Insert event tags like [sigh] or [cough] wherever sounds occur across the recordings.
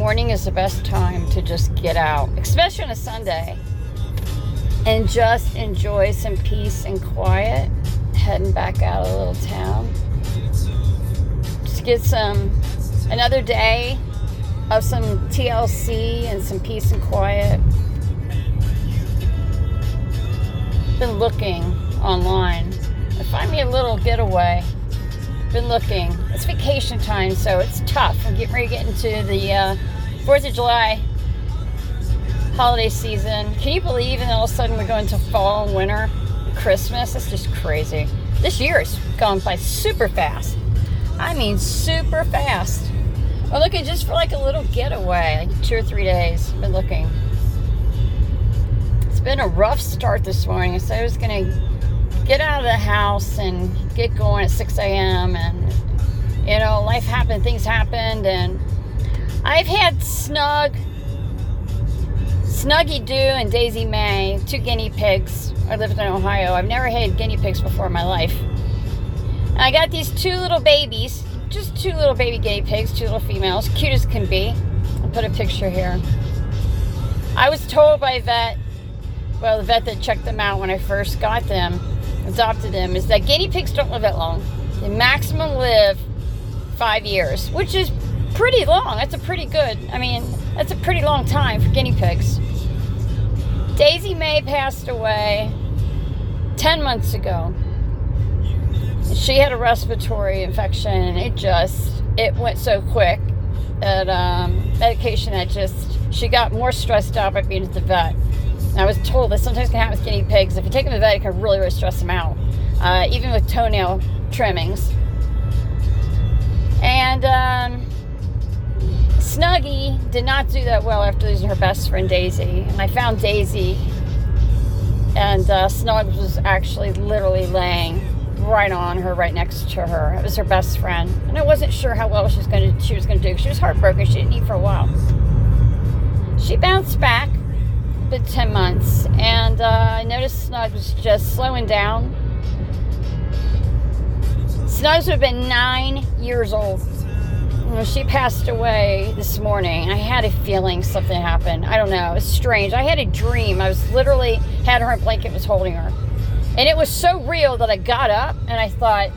morning is the best time to just get out, especially on a Sunday, and just enjoy some peace and quiet. Heading back out of a little town. Just get some, another day of some TLC and some peace and quiet. Been looking online. to Find me a little getaway been looking. It's vacation time, so it's tough. I'm getting ready to get into the uh, 4th of July holiday season. Can you believe and all of a sudden we're going to fall and winter, Christmas? That's just crazy. This year has gone by super fast. I mean, super fast. I'm looking just for like a little getaway, like two or three days. Been looking. It's been a rough start this morning, so I was gonna get out of the house and get going at 6 a.m. And, you know, life happened, things happened. And I've had Snug, Snuggy Doo, and Daisy May, two guinea pigs. I lived in Ohio. I've never had guinea pigs before in my life. And I got these two little babies, just two little baby guinea pigs, two little females, cute as can be. I'll put a picture here. I was told by a vet, well, the vet that checked them out when I first got them, adopted them is that guinea pigs don't live that long. They maximum live five years, which is pretty long. That's a pretty good, I mean, that's a pretty long time for guinea pigs. Daisy May passed away 10 months ago. She had a respiratory infection and it just, it went so quick that um, medication that just, she got more stressed out by being at the vet. I was told that sometimes can happen with guinea pigs. If you take them to the vet, it can really, really stress them out, uh, even with toenail trimmings. Did not do that well after losing her best friend Daisy. And I found Daisy, and uh, Snug was actually literally laying right on her, right next to her. It was her best friend, and I wasn't sure how well she was going to she was going to do. She was heartbroken. She didn't eat for a while. She bounced back been 10 months, and uh, I noticed Snug was just slowing down. Snugs would have been nine years old. She passed away this morning, I had a feeling something happened. I don't know. It was strange. I had a dream. I was literally had her in blanket, was holding her. And it was so real that I got up and I thought,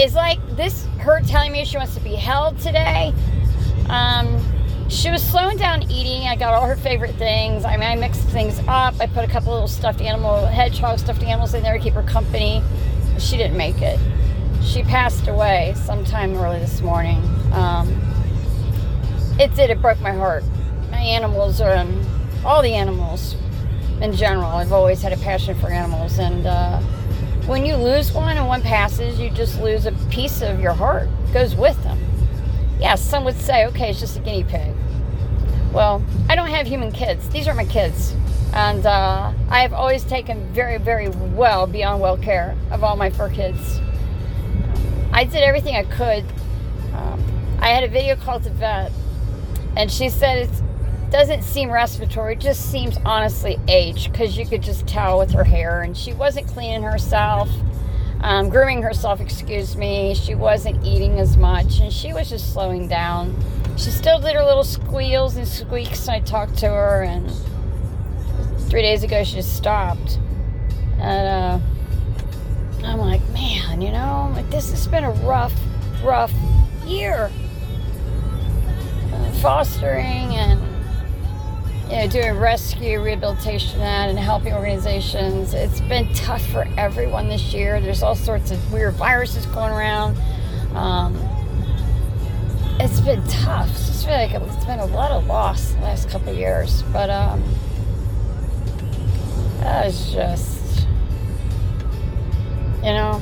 is like this her telling me she wants to be held today? Um, she was slowing down eating. I got all her favorite things. I mean, I mixed things up. I put a couple little stuffed animal, hedgehog stuffed animals in there to keep her company. She didn't make it. She passed away sometime early this morning. Um, it did. It broke my heart. My animals are, um, all the animals in general. I've always had a passion for animals. And uh, when you lose one and one passes, you just lose a piece of your heart. It goes with them. Yes, some would say, okay, it's just a guinea pig. Well, I don't have human kids. These are my kids. And uh, I have always taken very, very well, beyond well care of all my fur kids. I did everything I could. I had a video call to vet, and she said it doesn't seem respiratory, just seems honestly age, because you could just tell with her hair. And she wasn't cleaning herself um, grooming herself, excuse me. She wasn't eating as much and she was just slowing down. She still did her little squeals and squeaks. I talked to her, and three days ago she just stopped. And uh, I'm like, man, you know, like this has been a rough, rough year. Fostering and you know, doing rescue, rehabilitation, and helping organizations. It's been tough for everyone this year. There's all sorts of weird viruses going around. Um, it's been tough. It's just feel like it's been a lot of loss the last couple years. But um, that was just, you know,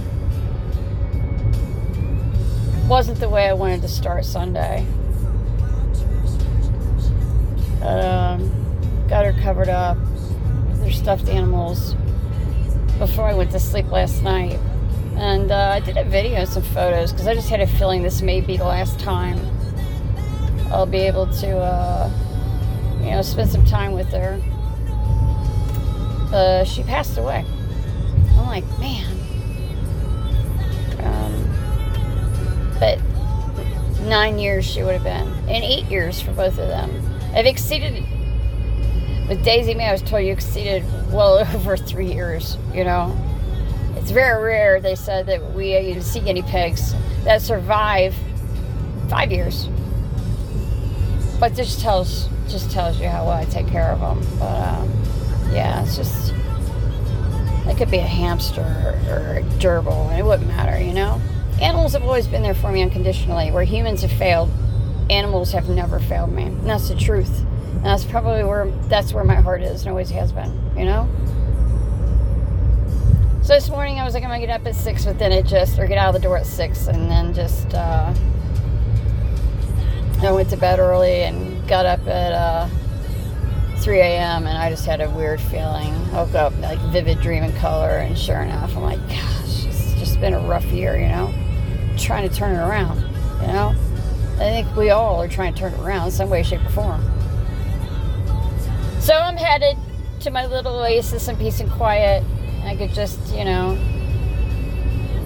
wasn't the way I wanted to start Sunday. Um, got her covered up with her stuffed animals before I went to sleep last night. And uh, I did a video, some photos, because I just had a feeling this may be the last time I'll be able to, uh, you know, spend some time with her. Uh, she passed away. I'm like, man. Um, but nine years she would have been, and eight years for both of them. I've exceeded with Daisy May. I was told you exceeded well [laughs] over three years. You know, it's very rare. They said that we uh, see guinea pigs that survive five years, but this tells just tells you how well I take care of them. But um, yeah, it's just it could be a hamster or a gerbil, and it wouldn't matter, you know. Animals have always been there for me unconditionally. Where humans have failed, animals have never failed me. And that's the truth. And that's probably where that's where my heart is and always has been, you know? So this morning I was like, I'm gonna get up at six, but then it just or get out of the door at six and then just uh I went to bed early and got up at uh 3 a.m. and I just had a weird feeling. Woke up like vivid dream in color, and sure enough, I'm like, gosh, it's just been a rough year, you know trying to turn it around. You know, I think we all are trying to turn it around some way, shape, or form. So I'm headed to my little oasis in peace and quiet. I could just, you know,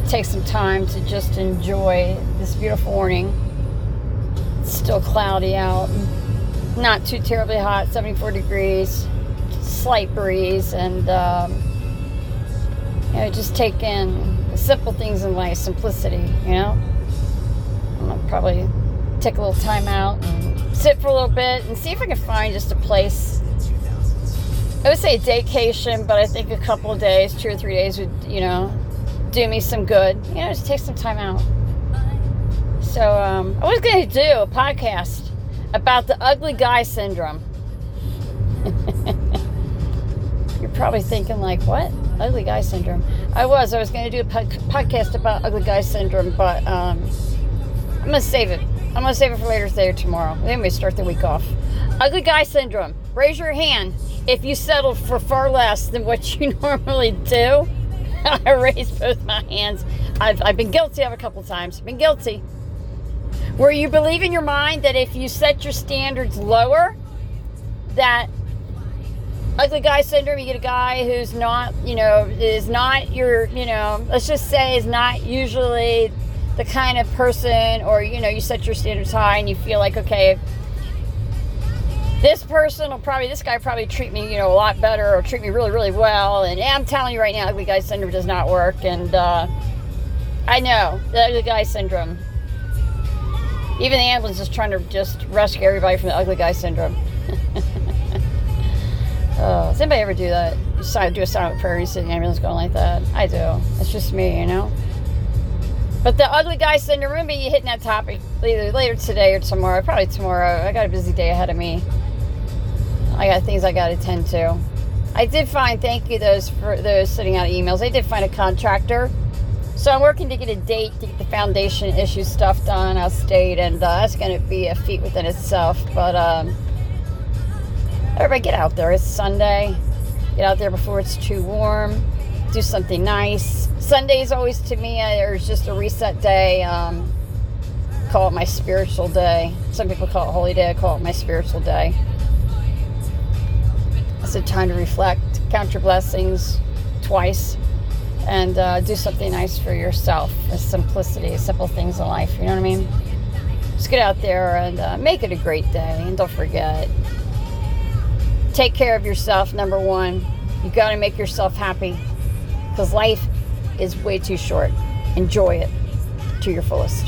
take some time to just enjoy this beautiful morning. It's still cloudy out, not too terribly hot, 74 degrees, slight breeze, and um, you know, just take in simple things in life, simplicity, you know. I'm probably take a little time out and sit for a little bit and see if I can find just a place. I would say a vacation, but I think a couple of days, two or three days would, you know, do me some good. You know, just take some time out. So um, I was going to do a podcast about the ugly guy syndrome. [laughs] You're probably thinking like, what? ugly guy syndrome. I was. I was going to do a podcast about ugly guy syndrome, but um, I'm going to save it. I'm to save it for later today or tomorrow. Then we start the week off. Ugly guy syndrome. Raise your hand if you settled for far less than what [laughs] you normally do. [laughs] I raised both my hands. I've, I've been guilty of a couple times. Been guilty. Where you believe in your mind that if you set your standards lower, that ugly guy syndrome you get a guy who's not you know is not your you know let's just say is not usually the kind of person or you know you set your standards high and you feel like okay this person will probably this guy probably treat me you know a lot better or treat me really really well and i'm telling you right now ugly guy syndrome does not work and uh, i know the ugly guy syndrome even the ambulance is trying to just rescue everybody from the ugly guy syndrome Oh, [laughs] does anybody ever do that? do a silent prayer, see the ambulance going like that? I do. It's just me, you know? But the ugly guy syndrome, remember you hitting that topic either later today or tomorrow. Probably tomorrow. I got a busy day ahead of me. I got things I got to attend to. I did find, thank you those for those sitting out emails. I did find a contractor. So I'm working to get a date to get the foundation issue stuff done out state, and uh, that's going to be a feat within itself. But um, everybody get out there. It's Sunday. Get out there before it's too warm. Do something nice. Sundays always to me there's just a reset day. Um, call it my spiritual day. Some people call it holy day. I call it my spiritual day. It's a time to reflect, count your blessings twice, and uh, do something nice for yourself. The simplicity, simple things in life. You know what I mean? Just get out there and uh, make it a great day. And don't forget, take care of yourself, number one. You got to make yourself happy because life is way too short. Enjoy it to your fullest.